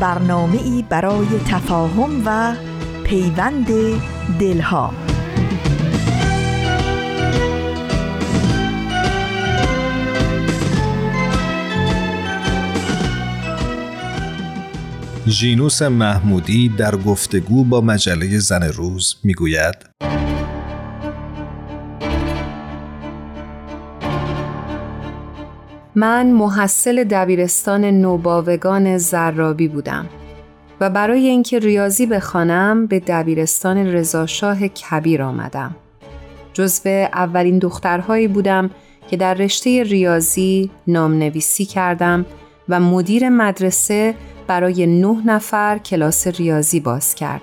برنامه ای برای تفاهم و پیوند دلها. ژینوس محمودی در گفتگو با مجله زن روز می‌گوید من محصل دبیرستان نوباوگان زرابی بودم و برای اینکه ریاضی بخوانم به دبیرستان رضاشاه کبیر آمدم. جزو اولین دخترهایی بودم که در رشته ریاضی نامنویسی کردم و مدیر مدرسه برای نه نفر کلاس ریاضی باز کرد.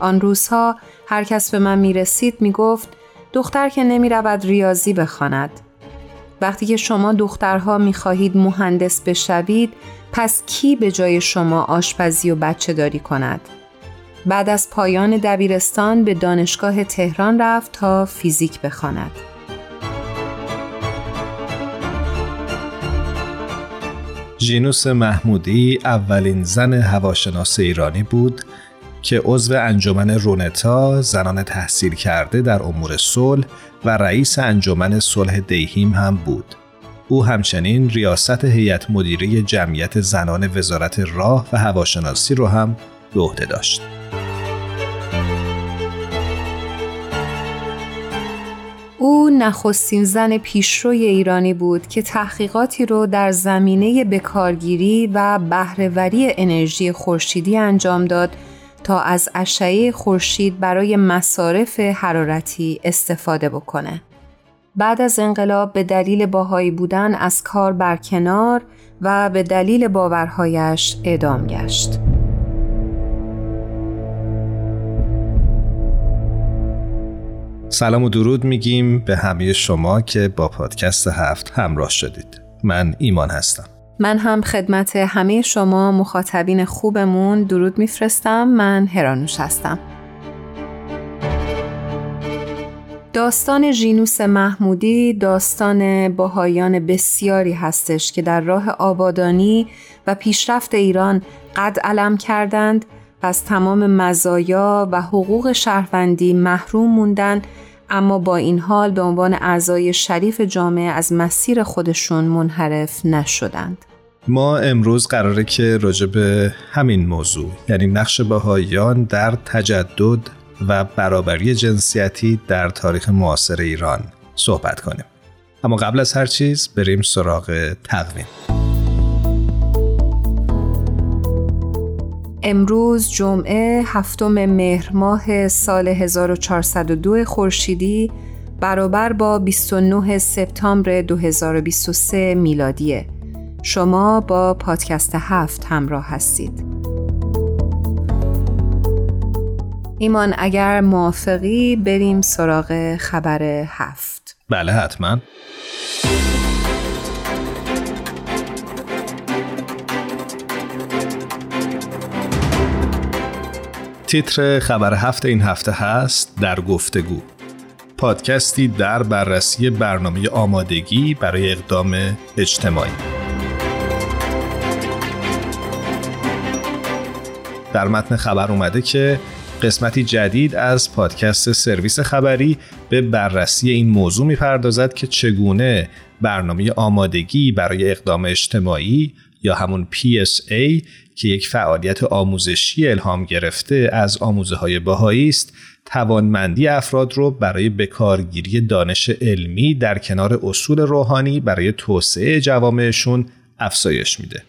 آن روزها هر کس به من می رسید می گفت دختر که نمی رود ریاضی بخواند وقتی که شما دخترها می‌خواهید مهندس بشوید پس کی به جای شما آشپزی و بچه داری کند؟ بعد از پایان دبیرستان به دانشگاه تهران رفت تا فیزیک بخواند. ژینوس محمودی اولین زن هواشناس ایرانی بود که عضو انجمن رونتا زنان تحصیل کرده در امور صلح و رئیس انجمن صلح دیهیم هم بود. او همچنین ریاست هیئت مدیره جمعیت زنان وزارت راه و هواشناسی رو هم به عهده داشت. او نخستین زن پیشروی ایرانی بود که تحقیقاتی رو در زمینه بکارگیری و بهرهوری انرژی خورشیدی انجام داد تا از اشعه خورشید برای مصارف حرارتی استفاده بکنه. بعد از انقلاب به دلیل باهایی بودن از کار برکنار و به دلیل باورهایش اعدام گشت. سلام و درود میگیم به همه شما که با پادکست هفت همراه شدید. من ایمان هستم. من هم خدمت همه شما مخاطبین خوبمون درود میفرستم. من هرانوش هستم. داستان ژینوس محمودی داستان باهایان بسیاری هستش که در راه آبادانی و پیشرفت ایران قد علم کردند. و از تمام مزایا و حقوق شهروندی محروم موندن اما با این حال به عنوان اعضای شریف جامعه از مسیر خودشون منحرف نشدند. ما امروز قراره که راجع به همین موضوع یعنی نقش بهاییان در تجدد و برابری جنسیتی در تاریخ معاصر ایران صحبت کنیم. اما قبل از هر چیز بریم سراغ تقویم. امروز جمعه هفتم مهر ماه سال 1402 خورشیدی برابر با 29 سپتامبر 2023 میلادیه. شما با پادکست هفت همراه هستید. ایمان اگر موافقی بریم سراغ خبر هفت. بله حتما. تیتر خبر هفت این هفته هست در گفتگو پادکستی در بررسی برنامه آمادگی برای اقدام اجتماعی در متن خبر اومده که قسمتی جدید از پادکست سرویس خبری به بررسی این موضوع می‌پردازد که چگونه برنامه آمادگی برای اقدام اجتماعی یا همون PSA که یک فعالیت آموزشی الهام گرفته از آموزه های باهایی است توانمندی افراد رو برای بکارگیری دانش علمی در کنار اصول روحانی برای توسعه جوامعشون افزایش میده.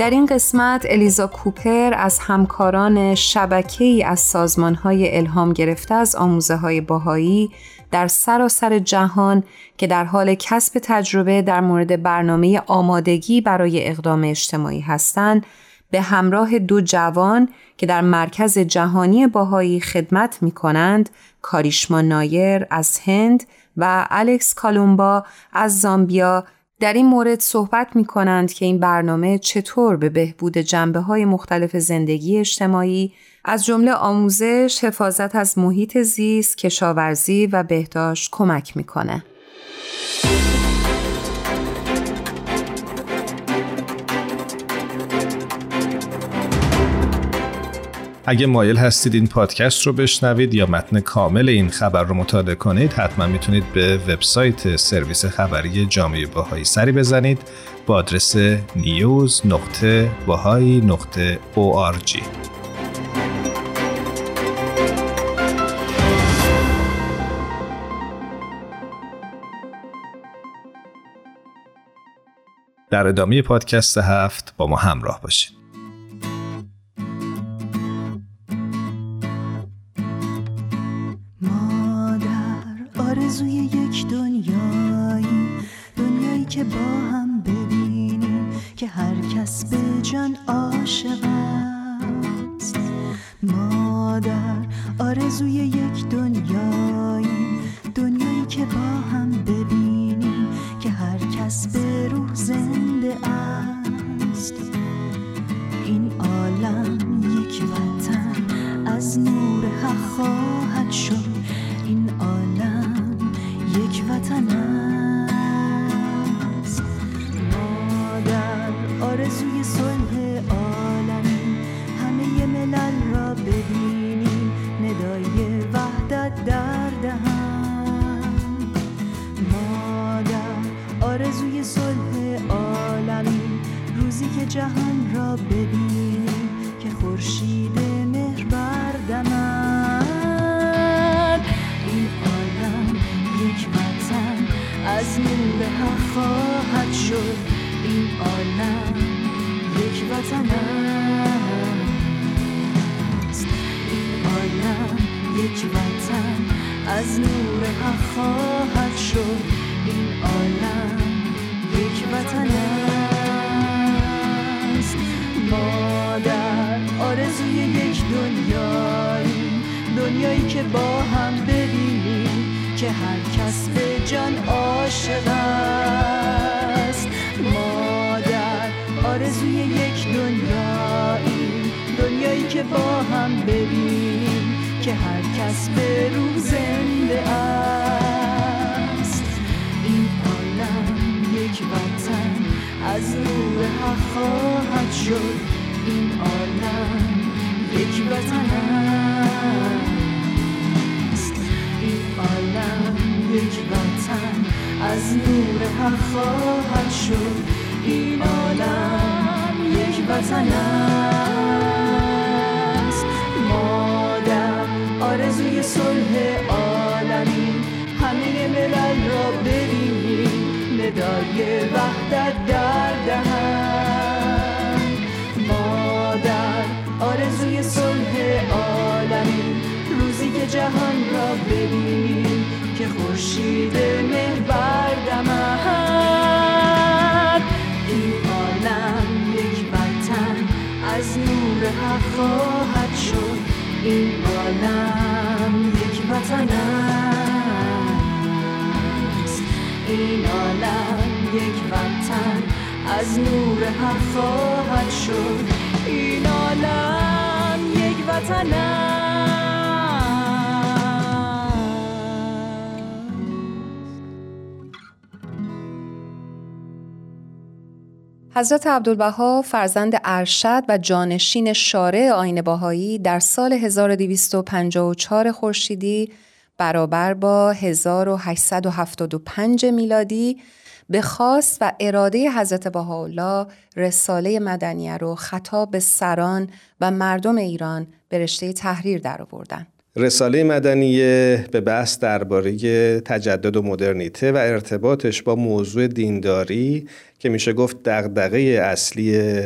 در این قسمت الیزا کوپر از همکاران شبکه ای از سازمان های الهام گرفته از آموزه های باهایی در سراسر جهان که در حال کسب تجربه در مورد برنامه آمادگی برای اقدام اجتماعی هستند به همراه دو جوان که در مرکز جهانی باهایی خدمت می کنند کاریشما نایر از هند و الکس کالومبا از زامبیا در این مورد صحبت می کنند که این برنامه چطور به بهبود جنبه های مختلف زندگی اجتماعی از جمله آموزش، حفاظت از محیط زیست، کشاورزی و بهداشت کمک می‌کنه. اگه مایل هستید این پادکست رو بشنوید یا متن کامل این خبر رو مطالعه کنید حتما می‌تونید به وبسایت سرویس خبری جامعه باهایی سری بزنید با آدرس news.bahai.org در ادامه پادکست هفت با ما همراه باشید. آرزوی صلح عالمی. روزی که جهان را ببینیم که خورشید مهر بردمد این عالم یک وطن از نور حق خواهد شد. این عالم یک وطن است. این عالم یک وطن از نور حق خواهد شد. این عالم وطن است. مادر آرزوی یک دنیایی. دنیایی که با هم ببینیم که هر کس به جان عاشق است. مادر آرزوی یک دنیایی. دنیایی که با هم ببینیم که هر کس به روح زنده است. یک وطن از نور حق خواهد شد این عالم. یک وطن است. این عالم یک وطن از نور حق خواهد شد. این عالم یک وطن است. مادر آرزوی صلح ندای وحدت در دهن مادر آرزوی صلح عالمی. روزی که جهان را ببینیم که خورشید مهر بردمد این عالم یک وطن از نور حق خواهد شد. این عالم یک وطن این عالم یک وطن از نور حق خواهد شد. این عالم یک وطن حضرت عبدالبها فرزند ارشد و جانشین شارع آین باهایی در سال 1254 خورشیدی برابر با 1875 میلادی به خواست و اراده حضرت بهاءالله رساله مدنیه رو خطاب به سران و مردم ایران به رشته تحریر درآوردند. رساله مدنیه به بحث درباره تجدد و مدرنیته و ارتباطش با موضوع دینداری که میشه گفت دغدغه اصلی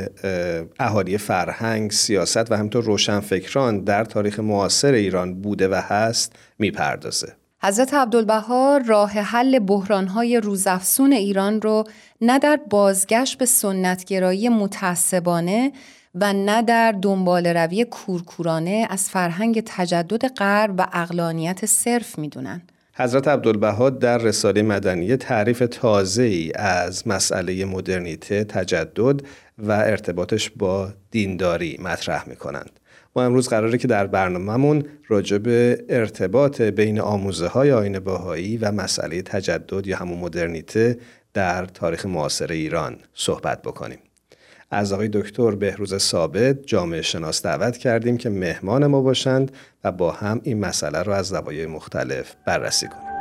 اهالی فرهنگ، سیاست و همینطور روشنفکران در تاریخ معاصر ایران بوده و هست می‌پردازه. حضرت عبدالبها راه حل بحرانهای روزافسون ایران رو نه در بازگشت به سنتگرایی متعصبانه و نه در دنبال روی کورکورانه از فرهنگ تجدد غرب و اقلانیت صرف می‌دونن. حضرت عبدالبها در رساله مدنی تعریف تازه ای از مسئله مدرنیته، تجدد و ارتباطش با دینداری مطرح می کنند. ما امروز قراره که در برنامهمون راجع به ارتباط بین آموزه های آین باهایی و مسئله تجدد یا همون مدرنیته در تاریخ معاصر ایران صحبت بکنیم. از آقای دکتر بهروز ثابت جامعه شناس دعوت کردیم که مهمان ما باشند و با هم این مسئله رو از زوایای مختلف بررسی کنیم.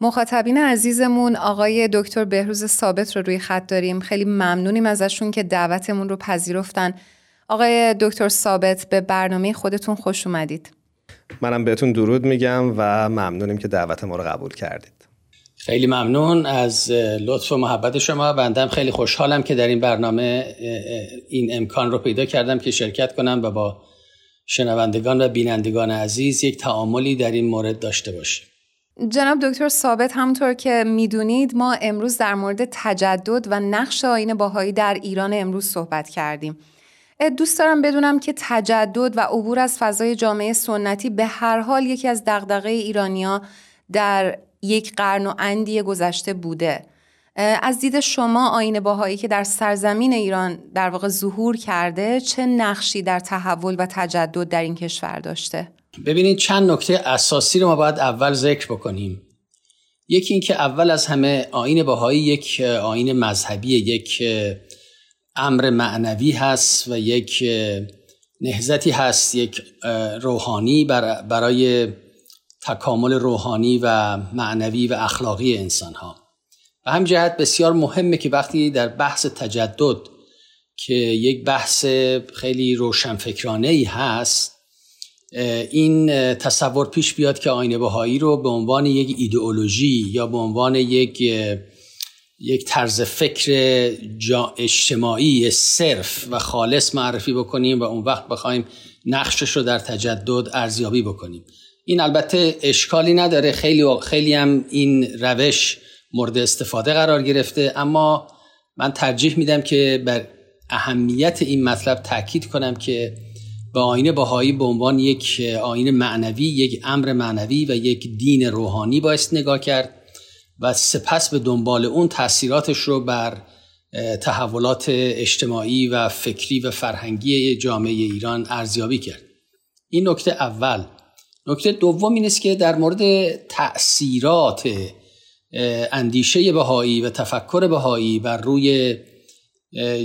مخاطبین عزیزمون آقای دکتر بهروز ثابت رو روی خط داریم. خیلی ممنونیم ازشون که دعوتمون رو پذیرفتن. آقای دکتر ثابت به برنامه خودتون خوش اومدید. منم بهتون درود میگم و ممنونیم که دعوت ما رو قبول کردید. خیلی ممنون از لطف و محبت شما. بندم خیلی خوشحالم که در این برنامه این امکان رو پیدا کردم که شرکت کنم و با شنوندگان و بینندگان عزیز یک تعاملی در این مورد داشته باشیم. جناب دکتر ثابت همونطور که می‌دونید ما امروز در مورد تجدد و نقش آین باهایی در ایران امروز صحبت کردیم. دوست دارم بدونم که تجدد و عبور از فضای جامعه سنتی به هر حال یکی از دغدغه ایرانیا در یک قرن و اندی گذشته بوده. از دید شما آین باهایی که در سرزمین ایران در واقع ظهور کرده چه نقشی در تحول و تجدد در این کشور داشته؟ ببینید چند نکته اساسی رو ما باید اول ذکر بکنیم یکی اینکه اول از همه آین باهایی یک آین مذهبی یک امر معنوی هست و یک نهزتی هست یک روحانی برای تکامل روحانی و معنوی و اخلاقی انسان ها و هم جهت بسیار مهمه که وقتی در بحث تجدد که یک بحث خیلی روشنفکرانه ای هست این تصور پیش بیاد که آینه بهایی رو به عنوان یک ایدئولوژی یا به عنوان یک یک طرز فکر جا اجتماعی صرف و خالص معرفی بکنیم و اون وقت بخوایم نقشش رو در تجدد ارزیابی بکنیم. این البته اشکالی نداره. خیلی خیلی هم این روش مورد استفاده قرار گرفته. اما من ترجیح میدم که بر اهمیت این مطلب تاکید کنم که به آین بهایی به عنوان یک آین معنوی یک امر معنوی و یک دین روحانی باید نگاه کرد. و سپس به دنبال اون تاثیراتش رو بر تحولات اجتماعی و فکری و فرهنگی جامعه ایران ارزیابی کرد. این نکته اول. نکته دوم این است که در مورد تأثیرات اندیشه بهایی و تفکر بهایی بر روی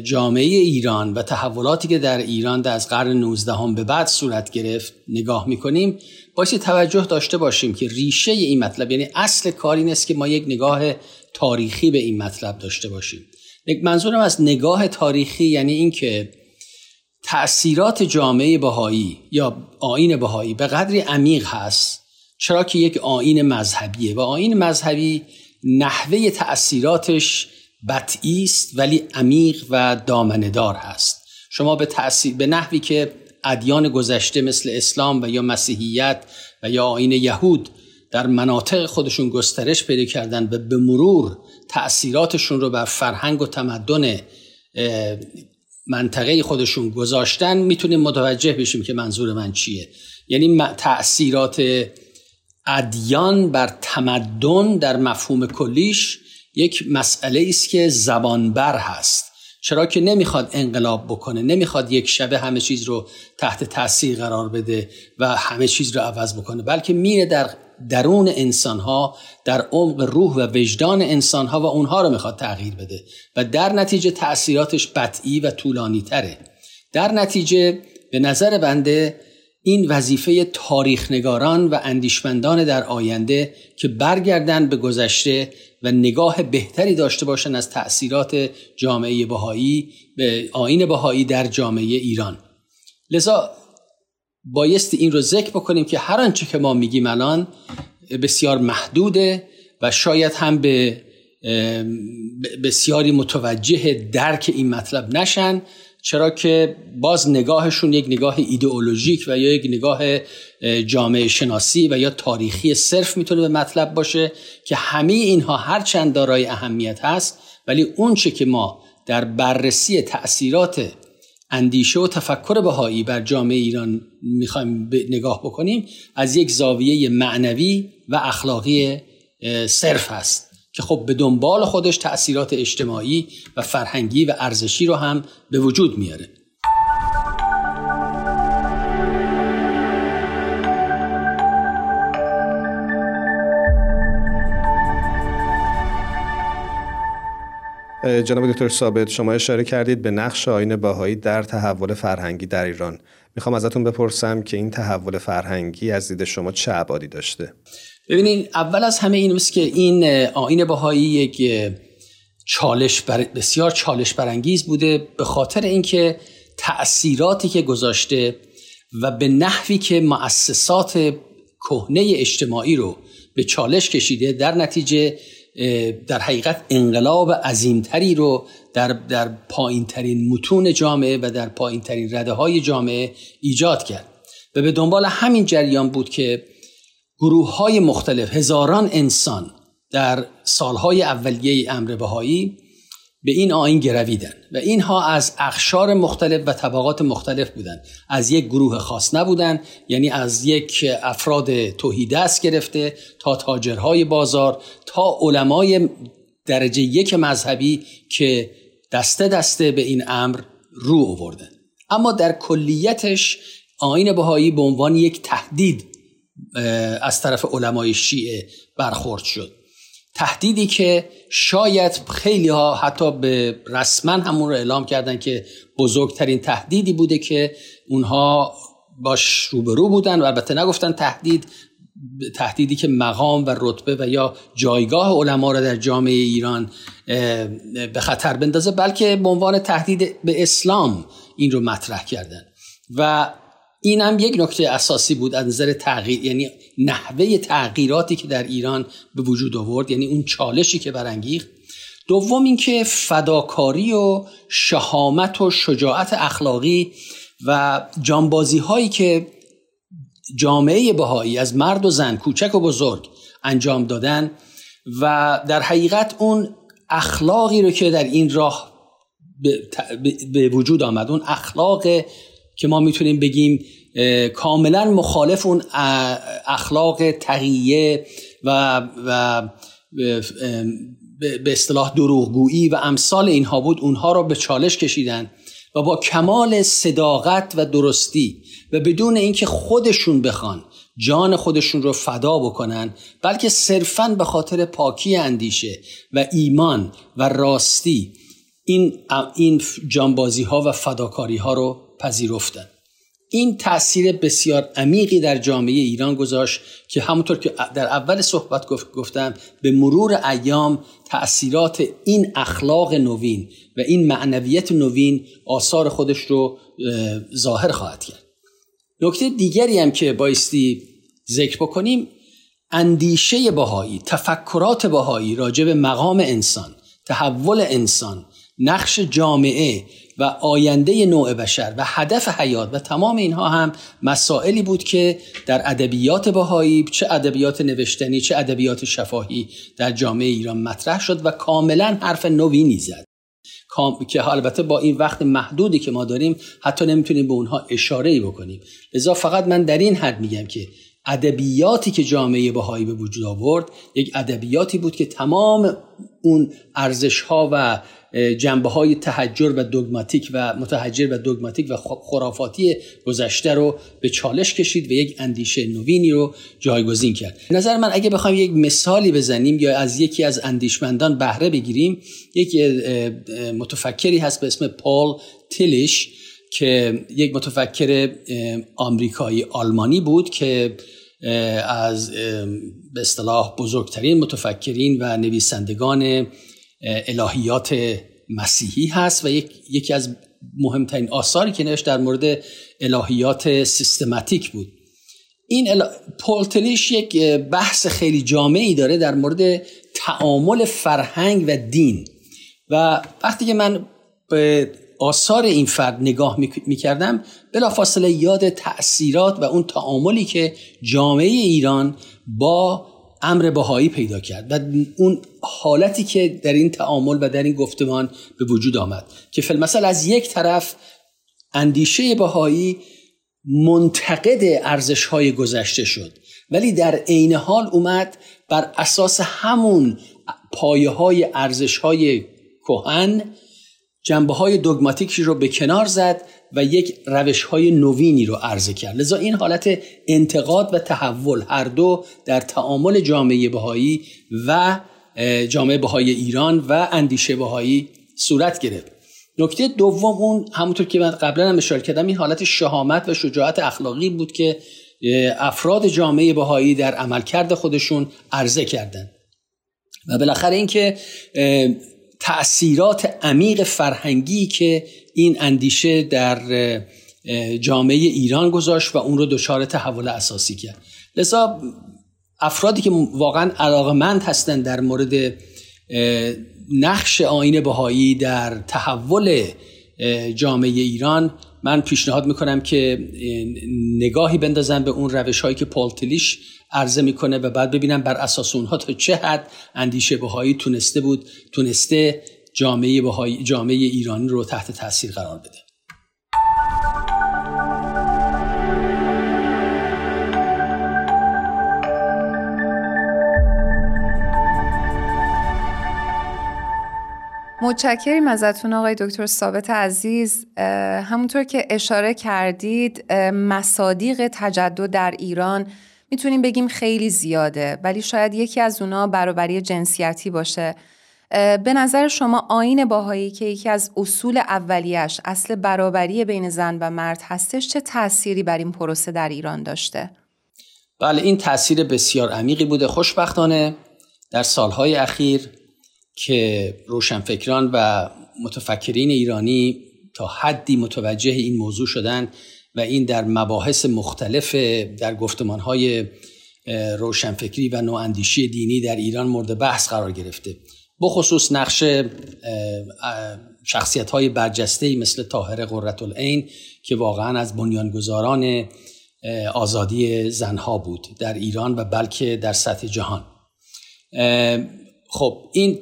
جامعه ایران و تحولاتی که در ایران در از قرن 19 به بعد صورت گرفت نگاه می‌کنیم باید توجه داشته باشیم که ریشه این مطلب یعنی اصل کار این که ما یک نگاه تاریخی به این مطلب داشته باشیم. منظورم از نگاه تاریخی یعنی اینکه تأثیرات جامعه بهایی یا آین بهایی به قدری عمیق هست چرا که یک آین مذهبیه و آین مذهبی نحوه تأثیراتش بطعی است ولی عمیق و دامندار هست. شما به تأثیر به نحوی که ادیان گذشته مثل اسلام و یا مسیحیت و یا آین یهود در مناطق خودشون گسترش پیدا کردن و به مرور تأثیراتشون رو بر فرهنگ و تمدن منطقه خودشون گذاشتن می‌تونیم متوجه بشیم که منظور من چیه. یعنی تأثیرات ادیان بر تمدن در مفهوم کلیش یک مسئله است که زبانبر هست. چرا که نمی‌خواد انقلاب بکنه نمی‌خواد یک شبه همه چیز رو تحت تاثیر قرار بده و همه چیز رو عوض بکنه بلکه میره در درون انسان ها در عمق روح و وجدان انسان ها و اونها رو می‌خواد تغییر بده. و در نتیجه تاثیراتش بطعی و طولانی تره در نتیجه به نظر بنده این وظیفه تاریخنگاران و اندیشمندان در آینده که برگردن به گذشته و نگاه بهتری داشته باشن از تأثیرات جامعه بهایی به آین بهایی در جامعه ایران. لذا بایست این رو ذکر بکنیم که هر آنچه که ما میگیم الان بسیار محدوده و شاید هم به بسیاری متوجه درک این مطلب نشن. چرا که باز نگاهشون یک نگاه ایدئولوژیک و یا یک نگاه جامعه شناسی و یا تاریخی صرف می‌تونه به مطلب باشه که همه اینها هر چند دارای اهمیت هست ولی اون چه که ما در بررسی تأثیرات اندیشه و تفکر بهایی بر جامعه ایران می‌خوایم نگاه بکنیم از یک زاویه معنوی و اخلاقی صرف هست. که خب به دنبال خودش تأثیرات اجتماعی و فرهنگی و ارزشی رو هم به وجود میاره. جناب دکتر ثابت شما اشاره کردید به نقش آین باهایی در تحول فرهنگی در ایران. می‌خوام ازتون بپرسم که این تحول فرهنگی از دید شما چه ابعادی داشته؟ ببینید اول از همه این که این آین بهایی یک چالش بر... بسیار چالش برانگیز بوده به خاطر اینکه تأثیراتی که گذاشته و به نحوی که مؤسسات کهنه اجتماعی رو به چالش کشیده در نتیجه در حقیقت انقلاب عظیمتری رو در, در پایین ترین متون جامعه و در پایین ترین رده های جامعه ایجاد کرد. و به دنبال همین جریان بود که گروه های مختلف هزاران انسان در سالهای اولیه امر بهایی به این آین گرویدن و اینها از اخشار مختلف و طبقات مختلف بودند از یک گروه خاص نبودند یعنی از یک افراد توحیدست گرفته تا تاجرهای بازار تا علمای درجه یک مذهبی که دسته دسته به این امر رو آوردن. اما در کلیتش آین بهایی به عنوان یک تهدید از طرف علمای شیعه برخورد شد. تهدیدی که شاید خیلی ها حتی به رسما همون رو اعلام کردن که بزرگترین تهدیدی بوده که اونها باش روبرو بودن و البته نگفتن تهدید تهدیدی که مقام و رتبه و یا جایگاه علما را در جامعه ایران به خطر بندازه بلکه به عنوان تهدید به اسلام این رو مطرح کردن. و این هم یک نکته اساسی بود از نظر تغییر یعنی نحوه تغییراتی که در ایران به وجود آورد یعنی اون چالشی که برانگیخت. دوم اینکه فداکاری و شهامت و شجاعت اخلاقی و جانبازی هایی که جامعه بهایی از مرد و زن کوچک و بزرگ انجام دادن و در حقیقت اون اخلاقی رو که در این راه به وجود آمد اون اخلاق که ما می‌تونیم بگیم کاملا مخالف اون اخلاق تقیه و, و به اصطلاح دروغگویی و امثال اینها بود اونها را به چالش کشیدن و با کمال صداقت و درستی و بدون اینکه خودشون بخوان جان خودشون رو فدا بکنن بلکه صرفا به خاطر پاکی اندیشه و ایمان و راستی این این جانبازی ها و فداکاری ها رو پذیرفتن. این تاثیر بسیار عمیقی در جامعه ایران گذاشت که همونطور که در اول صحبت گفتم به مرور ایام تأثیرات این اخلاق نوین و این معنویت نوین آثار خودش رو ظاهر خواهد کرد. نکته دیگری هم که بایستی ذکر بکنیم اندیشه بهایی تفکرات بهایی راجع به مقام انسان تحول انسان نقش جامعه و آینده نوع بشر و هدف حیات و تمام اینها هم مسائلی بود که در ادبیات بهایی چه ادبیات نوشتنی چه ادبیات شفاهی در جامعه ایران مطرح شد و کاملا حرف نوینی زد که البته با این وقت محدودی که ما داریم حتی نمی‌تونیم به اونها اشاره ای بکنیم. لذا فقط من در این حد میگم که ادبیاتی که جامعه بهایی به وجود آورد یک ادبیاتی بود که تمام اون ارزش ها و جنبه های تحجر و دوگماتیک و متحجر و دوگماتیک و خرافاتی گذشته رو به چالش کشید و یک اندیشه نوینی رو جایگزین کرد. نظر من اگه بخوایم یک مثالی بزنیم یا از یکی از اندیشمندان بهره بگیریم یک متفکری هست به اسم پال تیلیش که یک متفکر آمریکایی آلمانی بود که از به اصطلاح بزرگترین متفکرین و نویسندگان الهیات مسیحی هست و یکی از مهمترین آثاری که نوشت در مورد الهیات سیستماتیک بود. این ال... پولتلیش یک بحث خیلی جامعی داره در مورد تعامل فرهنگ و دین. و وقتی که من به آثار این فرد نگاه می‌کردم بلافاصله یاد تأثیرات و اون تعاملی که جامعه ایران با امر بهایی پیدا کرد و اون حالتی که در این تعامل و در این گفتمان به وجود آمد که فیلمسل از یک طرف اندیشه بهایی منتقد ارزش های گذشته شد ولی در عین حال اومد بر اساس همون پایه های ارزش های کهن جنبه های دوگماتیکی رو به کنار زد و یک روش های نوینی رو عرضه کرد. لذا این حالت انتقاد و تحول هر دو در تعامل جامعه بهایی و جامعه بهایی ایران و اندیشه بهایی صورت گرفت. نکته دوم اون همونطور که من قبلا هم اشاره کردم این حالت شهامت و شجاعت اخلاقی بود که افراد جامعه بهایی در عملکرد خودشون عرضه کردند. و بالاخره اینکه تأثیرات عمیق فرهنگی که این اندیشه در جامعه ایران گذاشت و اون رو دچار تحول اساسی کرد. لذا افرادی که واقعا علاقمند هستند در مورد نقش آین بهایی در تحول جامعه ایران من پیشنهاد می‌کنم که نگاهی بندازن به اون روش هایی که پالتلیش عرضه می‌کنه و بعد ببینم بر اساس اونها تا چه حد اندیشه بهایی تونسته بود تونسته جامعه, بهایی، جامعه ایرانی رو تحت تاثیر قرار بده. متشکریم ازتون آقای دکتر ثابت عزیز. همونطور که اشاره کردید مصادیق تجدد در ایران می‌تونیم بگیم خیلی زیاده ولی شاید یکی از اونا برابری جنسیتی باشه به نظر شما آین باهایی که یکی از اصول اولیش اصل برابری بین زن و مرد هستش چه تأثیری بر این پروسه در ایران داشته؟ بله این تاثیر بسیار عمیقی بوده خوشبختانه در سالهای اخیر که روشنفکران و متفکرین ایرانی تا حدی متوجه این موضوع شدن و این در مباحث مختلف در گفتمانهای روشنفکری و نواندیشی دینی در ایران مورد بحث قرار گرفته. بخصوص نقش شخصیت های برجسته مثل طاهر قررت العین که واقعا از بنیانگذاران آزادی زنها بود در ایران و بلکه در سطح جهان. خب این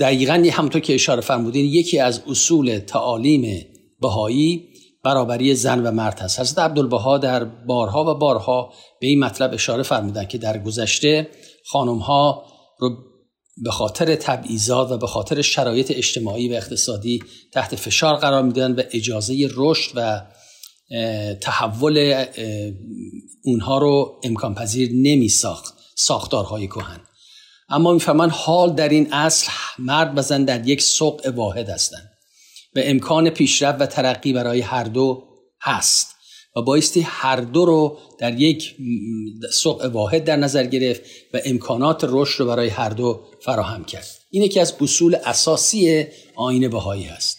دقیقا همونطور که اشاره فرمودین یکی از اصول تعالیم بهایی برابری زن و مرد هست. حضرت عبدالبها در بارها و بارها به این مطلب اشاره فرمودن که در گذشته خانم ها رو به خاطر تبعیضات و به خاطر شرایط اجتماعی و اقتصادی تحت فشار قرار میدن و اجازه رشد و تحول اونها رو امکان پذیر نمی ساخت ساختارهای کهن. اما می‌فهمن حال در این اصل مرد و زن در یک سوق واحد هستند. و امکان پیشرفت و ترقی برای هر دو هست. و بایستی هر دو رو در یک سوق واحد در نظر گرفت و امکانات رشد رو برای هر دو فراهم کرد. این یکی از اصول اساسی آین بهایی هست.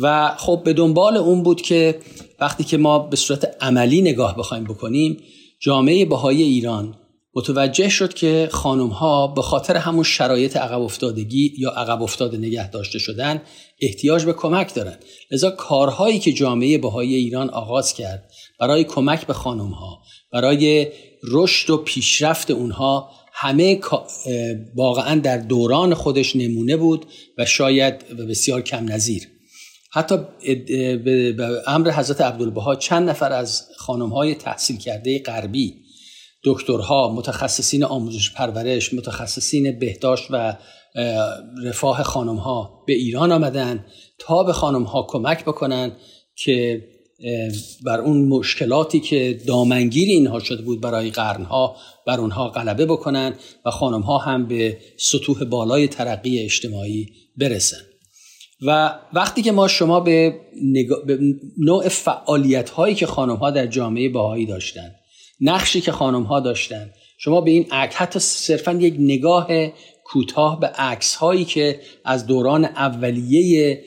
و خب به دنبال اون بود که وقتی که ما به صورت عملی نگاه بخوایم بکنیم جامعه بهایی ایران متوجه شد که خانم ها به خاطر همون شرایط عقب افتادگی یا عقب افتاده نگه داشته شدن احتیاج به کمک دارند. لذا کارهایی که جامعه بهایی ایران آغاز کرد برای کمک به خانم ها برای رشد و پیشرفت اونها همه واقعا در دوران خودش نمونه بود و شاید بسیار کم نظیر. حتی به امر حضرت عبدالبها چند نفر از خانم های تحصیل کرده غربی دکترها متخصصین آموزش پرورش متخصصین بهداشت و رفاه خانم ها به ایران آمدن تا به خانم ها کمک بکنن که بر اون مشکلاتی که دامنگیر اینها شده بود برای قرنها بر اونها غلبه بکنن و خانم ها هم به سطوح بالای ترقی اجتماعی برسن. و وقتی که ما شما به, به نوع فعالیت هایی که خانم ها در جامعه باهایی داشتن نقشی که خانم ها داشتن. شما به این عکس حتی صرفا یک نگاه کوتاه به عکس هایی که از دوران اولیه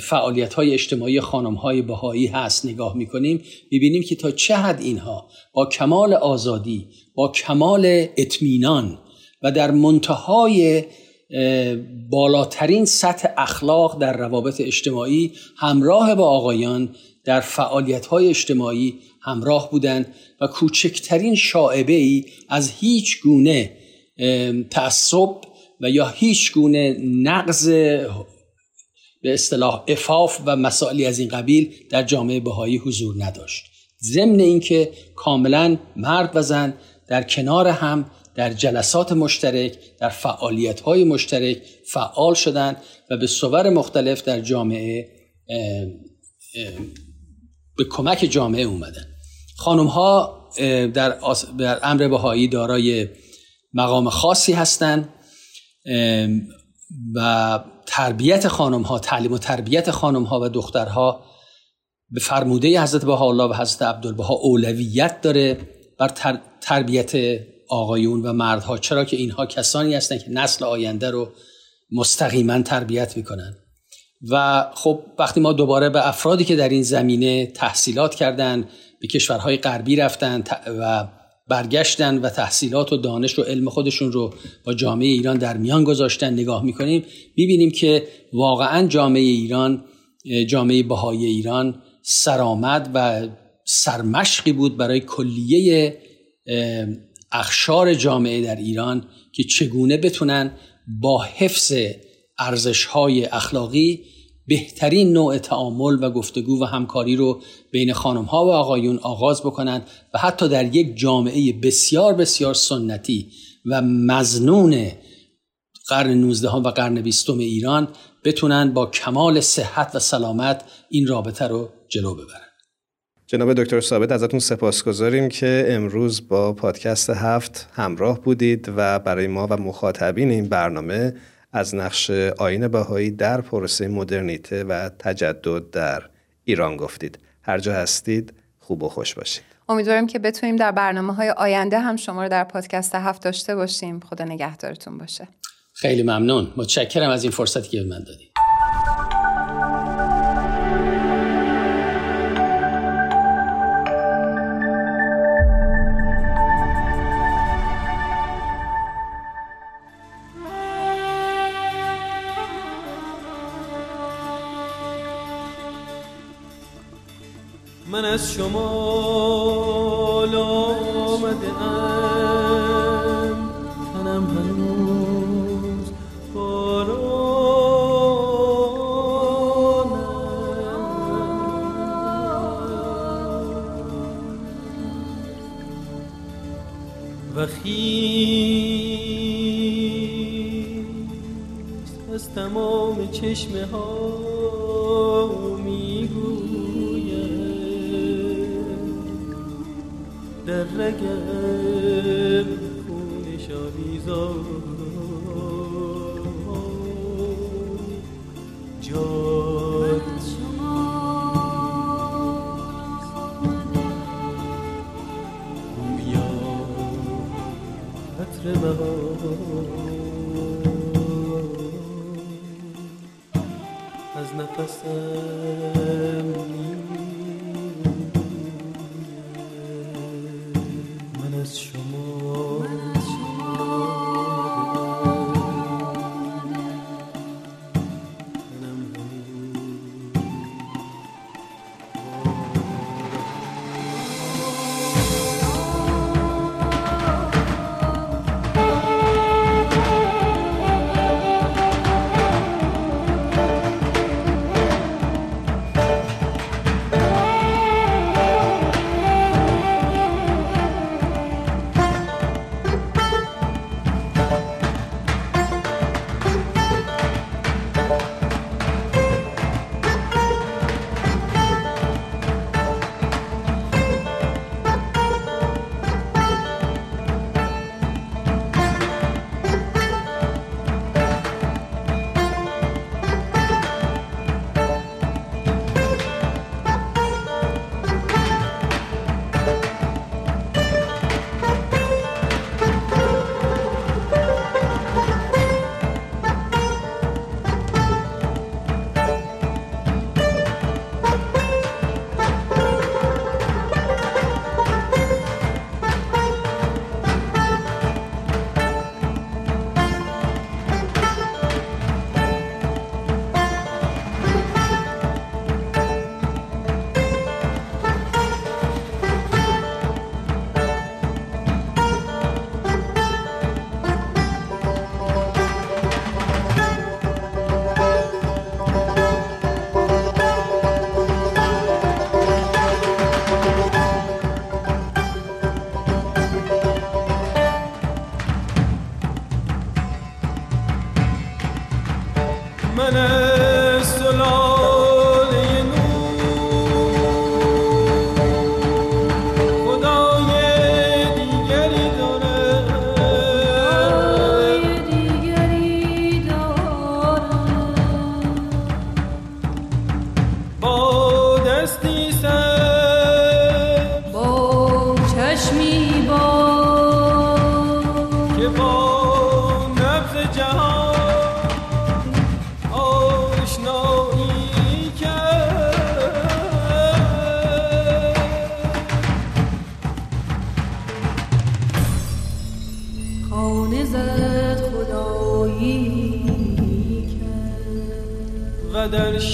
فعالیت های اجتماعی خانم های بهایی هست نگاه می‌کنیم می‌بینیم که تا چه حد اینها با کمال آزادی با کمال اطمینان و در منتهای بالاترین سطح اخلاق در روابط اجتماعی همراه با آقایان در فعالیت های اجتماعی همراه بودند. و کوچکترین شاعبه ای از هیچ گونه تعصب و یا هیچ گونه نقض به اصطلاح افاف و مسائلی از این قبیل در جامعه بهایی حضور نداشت. ضمن اینکه کاملا مرد و زن در کنار هم در جلسات مشترک در فعالیت های مشترک فعال شدند و به صور مختلف در جامعه به کمک جامعه اومدن خانم ها در, در امر بهایی دارای مقام خاصی هستند و تربیت خانم ها تعلیم و تربیت خانم ها و دخترها به فرموده حضرت الله و حضرت عبدالبها اولویت داره بر تربیت آقایون و مردها. چرا که اینها کسانی هستند که نسل آینده رو مستقیما تربیت می‌کنن. و خب وقتی ما دوباره به افرادی که در این زمینه تحصیلات کردن به کشورهای غربی رفتن و برگشتن و تحصیلات و دانش و علم خودشون رو با جامعه ایران در میان گذاشتن. نگاه می‌کنیم می‌بینیم که واقعا جامعه ایران جامعه بهای ایران سرآمد و سرمشقی بود برای کلیه اخشار جامعه در ایران که چگونه بتونن با حفظ ارزش اخلاقی بهترین نوع تعامل و گفتگو و همکاری رو بین خانم ها و آقایون آغاز بکنند و حتی در یک جامعه بسیار بسیار سنتی و مزنون قرن 19 و قرن 20 ایران بتونن با کمال صحت و سلامت این رابطه رو جلو ببرن. جناب دکتر ثابت ازتون سپاسگزاریم که امروز با پادکست هفت همراه بودید و برای ما و مخاطبین این برنامه از نقش آین بهایی در پروسه مدرنیته و تجدد در ایران گفتید. هر جا هستید خوب و خوش باشید. امیدوارم که بتونیم در برنامه های آینده هم شما رو در پادکست هفت داشته باشیم. خدا نگهدارتون باشه. خیلی ممنون. متشکرم از این فرصتی که به من دادید. از شمال آمده ام. تنم هنوز و خیست از تمام چشمه ها در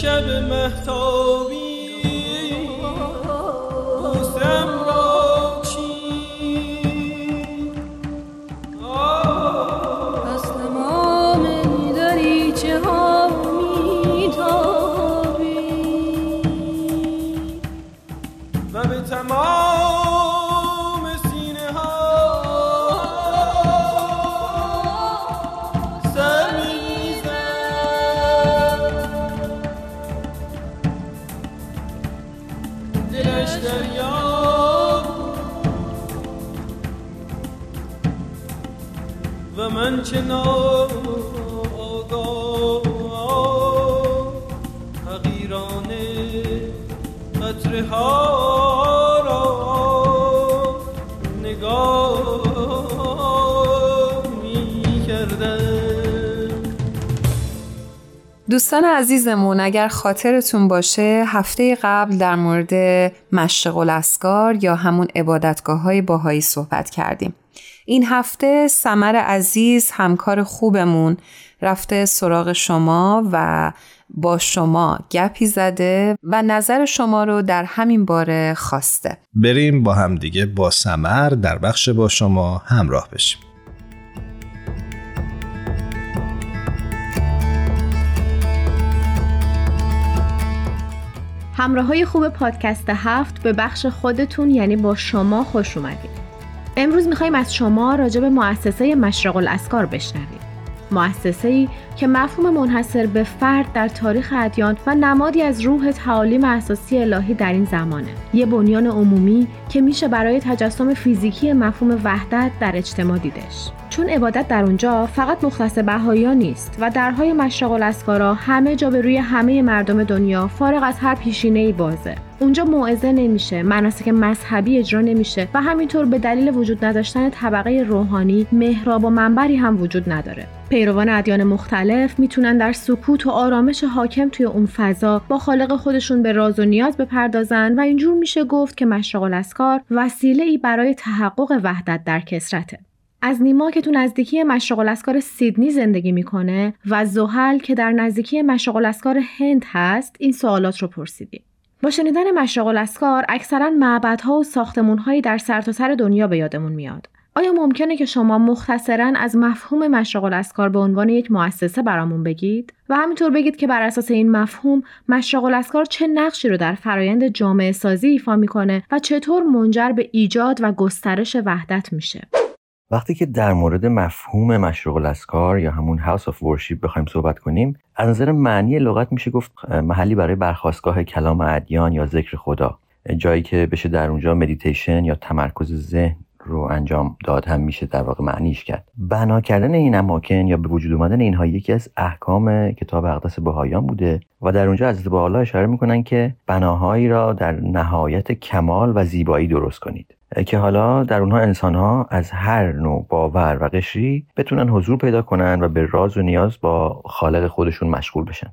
شب مهتابی دوستان عزیزمون اگر خاطرتون باشه هفته قبل در مورد مشرق الاسکار یا همون عبادتگاه های باهایی صحبت کردیم. این هفته سمر عزیز همکار خوبمون رفته سراغ شما و با شما گپی زده و نظر شما رو در همین باره خواسته. بریم با همدیگه با سمر در بخش با شما همراه بشیم همراه های خوب پادکست هفت به بخش خودتون یعنی با شما خوش اومدید. امروز می‌خوایم از شما راجع به مؤسسه مشرق الاسکار بشنویم. مؤسسه که مفهوم منحصر به فرد در تاریخ ادیان و نمادی از روح تعالیم اساسی الهی در این زمانه. یه بنیان عمومی که میشه برای تجسم فیزیکی مفهوم وحدت در اجتماع دیدش. چون عبادت در اونجا فقط مختص بهایا نیست و درهای مشرق الاسکارا همه جا به روی همه مردم دنیا فارغ از هر پیشینه ای بازه. اونجا موعظه نمیشه، مناسک مذهبی اجرا نمیشه و همینطور به دلیل وجود نداشتن طبقه روحانی محراب و منبری هم وجود نداره. پیروان ادیان مختلف می‌تونن در سکوت و آرامش حاکم توی اون فضا با خالق خودشون به راز و نیاز بپردازن و اینجور میشه گفت که مشرق الاسکار وسیله ای برای تحقق وحدت در کسرته. از نیما که تو نزدیکی مشرق الاسکار سیدنی زندگی می‌کنه و زحل که در نزدیکی مشرق الاسکار هند هست این سوالات رو پرسیدیم. با شنیدن مشرق الاسکار اکثرا معبدها و ساختمونهایی در سرتاسر سر دنیا به یادمون میاد. آیا ممکنه که شما مختصرا از مفهوم مشرق الاذکار به عنوان یک مؤسسه برامون بگید و همینطور بگید که بر اساس این مفهوم مشرق الاذکار چه نقشی رو در فرایند جامعه سازی ایفا می‌کنه و چطور منجر به ایجاد و گسترش وحدت میشه؟ وقتی که در مورد مفهوم مشرق الاذکار یا همون House of Worship بخوایم صحبت کنیم از نظر معنی لغت میشه گفت محلی برای برخواستگاه کلام ادیان یا ذکر خدا جایی که بشه در اونجا مدیتیشن یا تمرکز ذهن رو انجام داد هم میشه در واقع معنیش کرد. بنا کردن این اماکن یا به وجود اومدن اینها یکی از احکام کتاب اقدس بهایان بوده و در اونجا از بالا اشاره می‌کنن که بناهایی را در نهایت کمال و زیبایی درست کنید. که حالا در اونها انسان ها از هر نوع باور و قشری بتونن حضور پیدا کنن و به راز و نیاز با خالق خودشون مشغول بشن.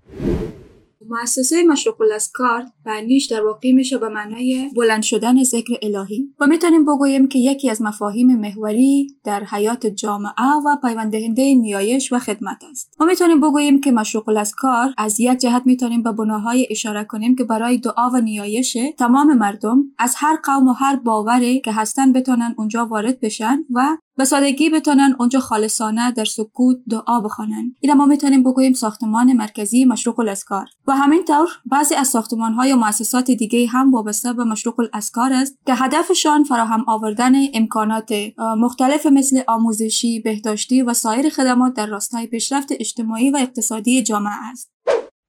مؤسسه مشرق الاسکار معنیش در واقع میشه به معنای بلند شدن ذکر الهی. و می‌تونیم بگوییم که یکی از مفاهیم محوری در حیات جامعه و پیوندهنده نیایش و خدمت است. ما می‌تونیم بگوییم که مشرق الاسکار از یک جهت می‌تونیم به بناهای اشاره کنیم که برای دعا و نیایش تمام مردم از هر قوم و هر باوری که هستن بتونن اونجا وارد بشن و به سادگی بتونن اونجا خالصانه در سکوت دعا بخوانن. این ما می‌تونیم بگوییم ساختمان مرکزی مشروق الاسکار. و همینطور بعضی از ساختمان های و مؤسسات دیگه هم وابسته به مشروق الاسکار است که هدفشان فراهم آوردن امکانات مختلف مثل آموزشی بهداشتی و سایر خدمات در راستای پیشرفت اجتماعی و اقتصادی جامعه است.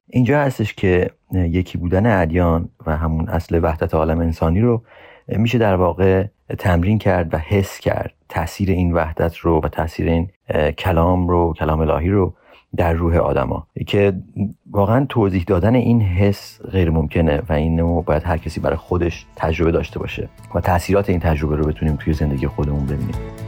اینجا هستش که یکی بودن ادیان و همون اصل وحدت عالم انسانی رو میشه در واقع تمرین کرد و حس کرد تاثیر این وحدت رو و تاثیر این کلام رو کلام الهی رو در روح آدما. که واقعا توضیح دادن این حس غیر ممکنه و اینو باید هر کسی برای خودش تجربه داشته باشه و تاثیرات این تجربه رو بتونیم توی زندگی خودمون ببینیم.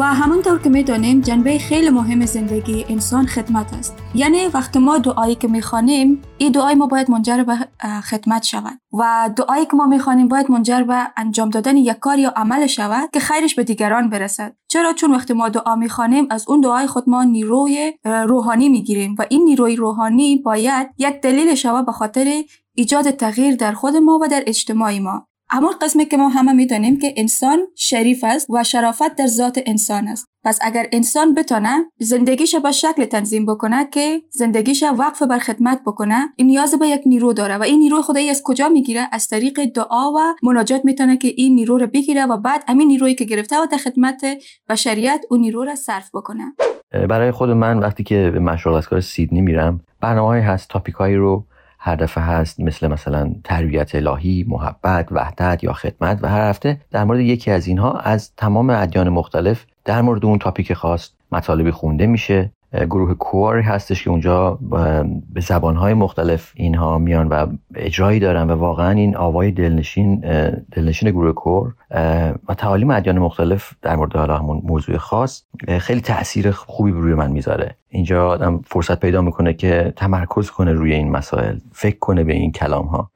و همونطور که می‌دانیم جنبه خیلی مهم زندگی انسان خدمت است. یعنی وقتی ما دعایی که می‌خوانیم این دعای ما باید منجر به خدمت شود. و دعایی که ما می‌خوانیم باید منجر به انجام دادن یک کار یا عمل شود که خیرش به دیگران برسد. چرا؟ چون وقتی ما دعا می‌خوانیم از اون دعای خود ما نیروی روحانی می‌گیریم. و این نیروی روحانی باید یک دلیل شود به خاطر ایجاد تغییر در خود ما و در اجتماع ما. اما قسمی که ما همه می‌دانیم که انسان شریف است و شرافت در ذات انسان است. پس اگر انسان بتونه زندگیش به شکل تنظیم بکنه که زندگیش وقف بر خدمت بکنه این نیاز به یک نیرو داره و این نیرو خدایی از کجا می‌گیره؟ از طریق دعا و مناجات می‌تونه که این نیرو رو بگیره و بعد همین نیرویی که گرفته و در خدمت بشریت اون نیرو رو صرف بکنه. برای خود من وقتی که به مشغول از کار سیدنی میرم برنامه هست تاپیکایی رو هر دفعه هست مثل مثلا تربیت الهی، محبت، وحدت یا خدمت و هر هفته در مورد یکی از اینها از تمام ادیان مختلف در مورد اون تاپیک خاص مطالبی خونده میشه. گروه کواری هستش که اونجا به زبانهای مختلف اینها میان و اجرایی دارن و واقعا این آوای دلنشین دلنشین گروه کور و تعالیم ادیان مختلف در مورد حالا همون موضوع خاص خیلی تاثیر خوبی روی من می‌ذاره. اینجا آدم فرصت پیدا می‌کنه که تمرکز کنه روی این مسائل فکر کنه به این کلام ها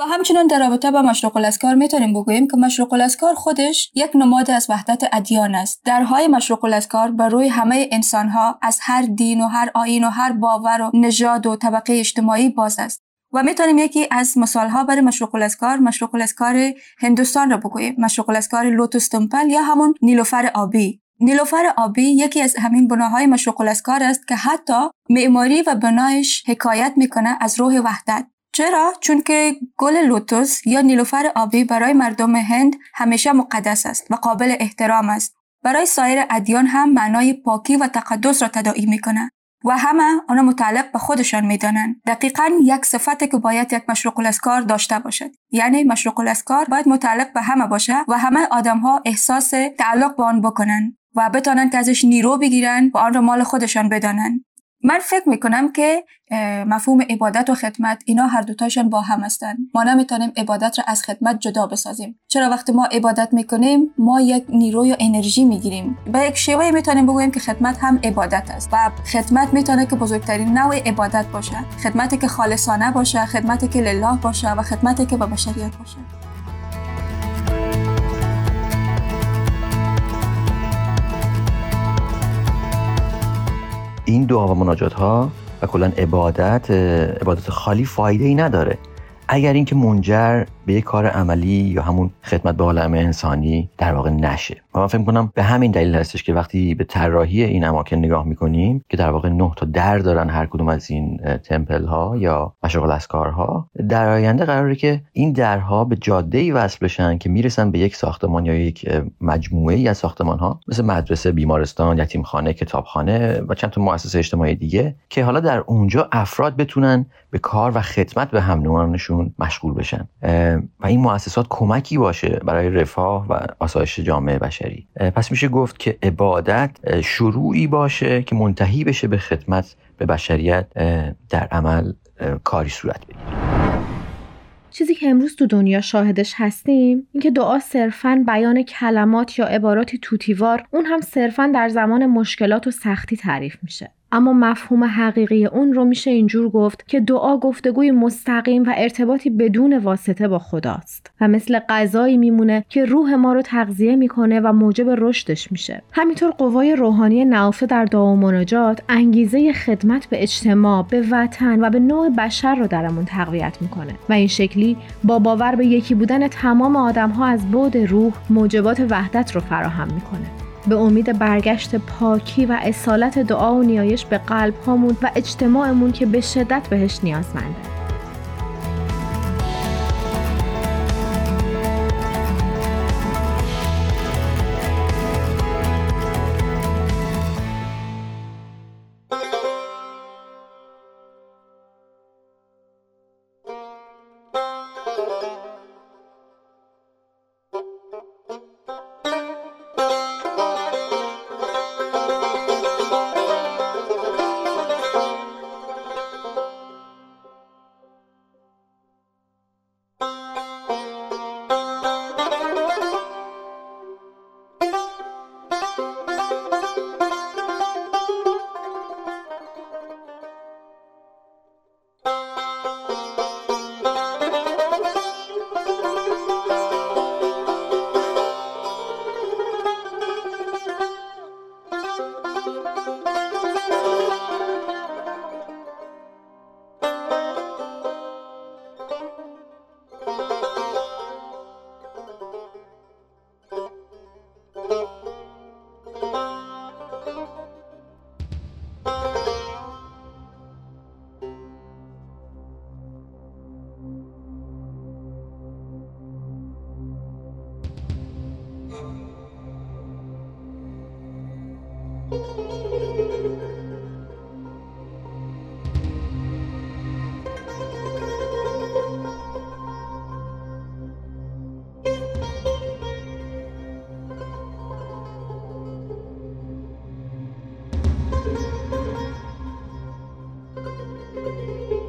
و همچنان در رابطه با مشروق الاسکار می‌تونیم بگوییم که مشروق الاسکار خودش یک نماد از وحدت ادیان است. درهای مشروق الاسکار بر روی همه انسانها از هر دین و هر آیین و هر باور و نژاد و طبقه اجتماعی باز است. و می‌تونیم یکی از مثالها برای مشروق الاسکار مشروق الاسکار هندوستان را بگوییم. مشروق الاسکار لوتوس تمپل یا همون نیلوفر آبی. نیلوفر آبی یکی از همین بناهای مشروق الاسکار است که حتی معماری و بنایش حکایت می‌کنه از روح وحدت. چرا؟ چون که گل لوتوس یا نیلوفر آبی برای مردم هند همیشه مقدس است و قابل احترام است. برای سایر ادیان هم معنای پاکی و تقدس را تداعی می‌کنه و همه آنها متعلق به خودشان می‌دانند دقیقا یک صفتی که باید یک مشروق الاسکار داشته باشد یعنی مشروق الاسکار باید متعلق به همه باشه و همه آدم ها احساس تعلق به آن بکنن و بتانند که ازش نیرو بگیرن و آن را مال خودشان بدانند من فکر می‌کنم که مفهوم عبادت و خدمت اینا هر دوتاشون با هم هستن. ما نمی‌تونیم عبادت را از خدمت جدا بسازیم. چرا وقتی ما عبادت می‌کنیم ما یک نیرو یا انرژی می‌گیریم. به یک شیوه می‌تونیم بگوییم که خدمت هم عبادت است. و خدمت می‌تونه که بزرگترین نوع عبادت باشه. خدمتی که خالصانه باشه خدمتی که لله باشه و خدمتی که به بشریت باشه. این دعا و مناجات ها و کلا عبادت عبادت خالی فایده ای نداره. اگر اینکه منجر به یک کار عملی یا همون خدمت به عالم انسانی در واقع نشه. و من فکر کنم به همین دلیل هستش که وقتی به طراحی این اماکن نگاه می‌کنیم که در واقع نه تا در دارن هر کدوم از این تمپل ها یا مشاغل ها در آینده قراره که این درها به جاده ای وصل بشن که می‌رسن به یک ساختمان یا یک مجموعه ای از ساختمان ها مثل مدرسه بیمارستان یتیمخانه کتابخانه و چند تا مؤسسه اجتماعی دیگه که حالا در اونجا افراد بتونن به کار و خدمت به هم مشغول بشن. و این مؤسسات کمکی باشه برای رفاه و آسایش جامعه بشری. پس میشه گفت که عبادت شروعی باشه که منتهی بشه به خدمت به بشریت در عمل کاری صورت بگیره. چیزی که امروز تو دنیا شاهدش هستیم اینکه دعا صرفا بیان کلمات یا عباراتی توتیوار اون هم صرفا در زمان مشکلات و سختی تعریف میشه. اما مفهوم حقیقی اون رو میشه اینجور گفت که دعا گفتگوی مستقیم و ارتباطی بدون واسطه با خداست و مثل غذایی میمونه که روح ما رو تغذیه می‌کنه و موجب رشدش میشه. همینطور قوای روحانی نافه در دعا و مناجات انگیزه خدمت به اجتماع به وطن و به نوع بشر رو درمون تقویت می‌کنه و این شکلی با باور به یکی بودن تمام آدم ها از بعد روح موجبات وحدت رو فراهم می‌کنه. به امید برگشت پاکی و اصالت دعا و نیایش به قلب هامون و اجتماعمون که به شدت بهش نیازمنده. Música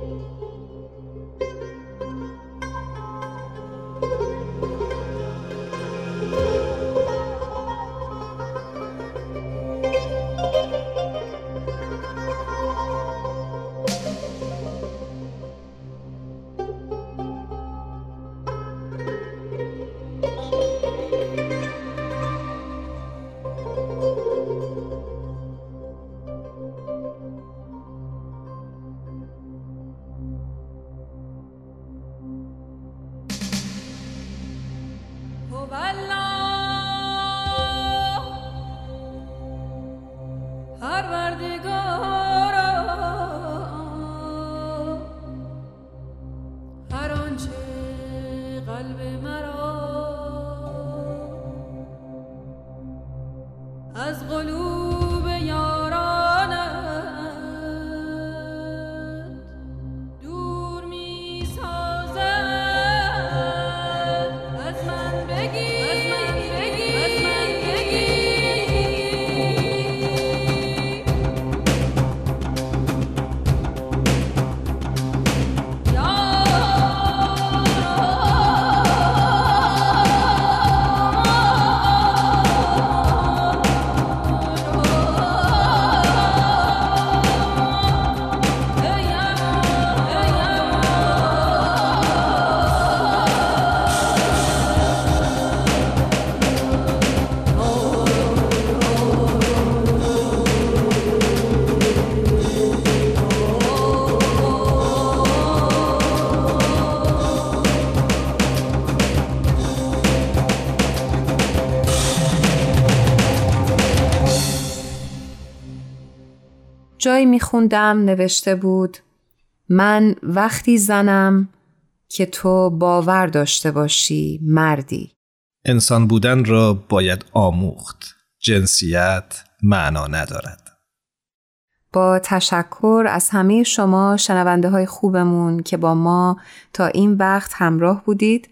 جایی میخوندم نوشته بود من وقتی زنم که تو باور داشته باشی مردی. انسان بودن را باید آموخت. جنسیت معنا ندارد. با تشکر از همه شما شنونده های خوبمون که با ما تا این وقت همراه بودید.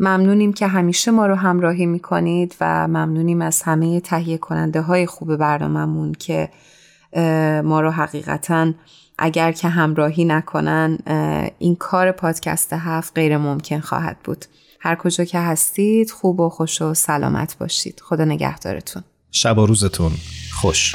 ممنونیم که همیشه ما رو همراهی می‌کنید و ممنونیم از همه تهیه کننده های خوب برنامهمون که ما رو حقیقتا اگر که همراهی نکنن این کار پادکست هفت غیر ممکن خواهد بود. هر کجا که هستید خوب و خوش و سلامت باشید. خدا نگهدارتون. شب و روزتون خوش.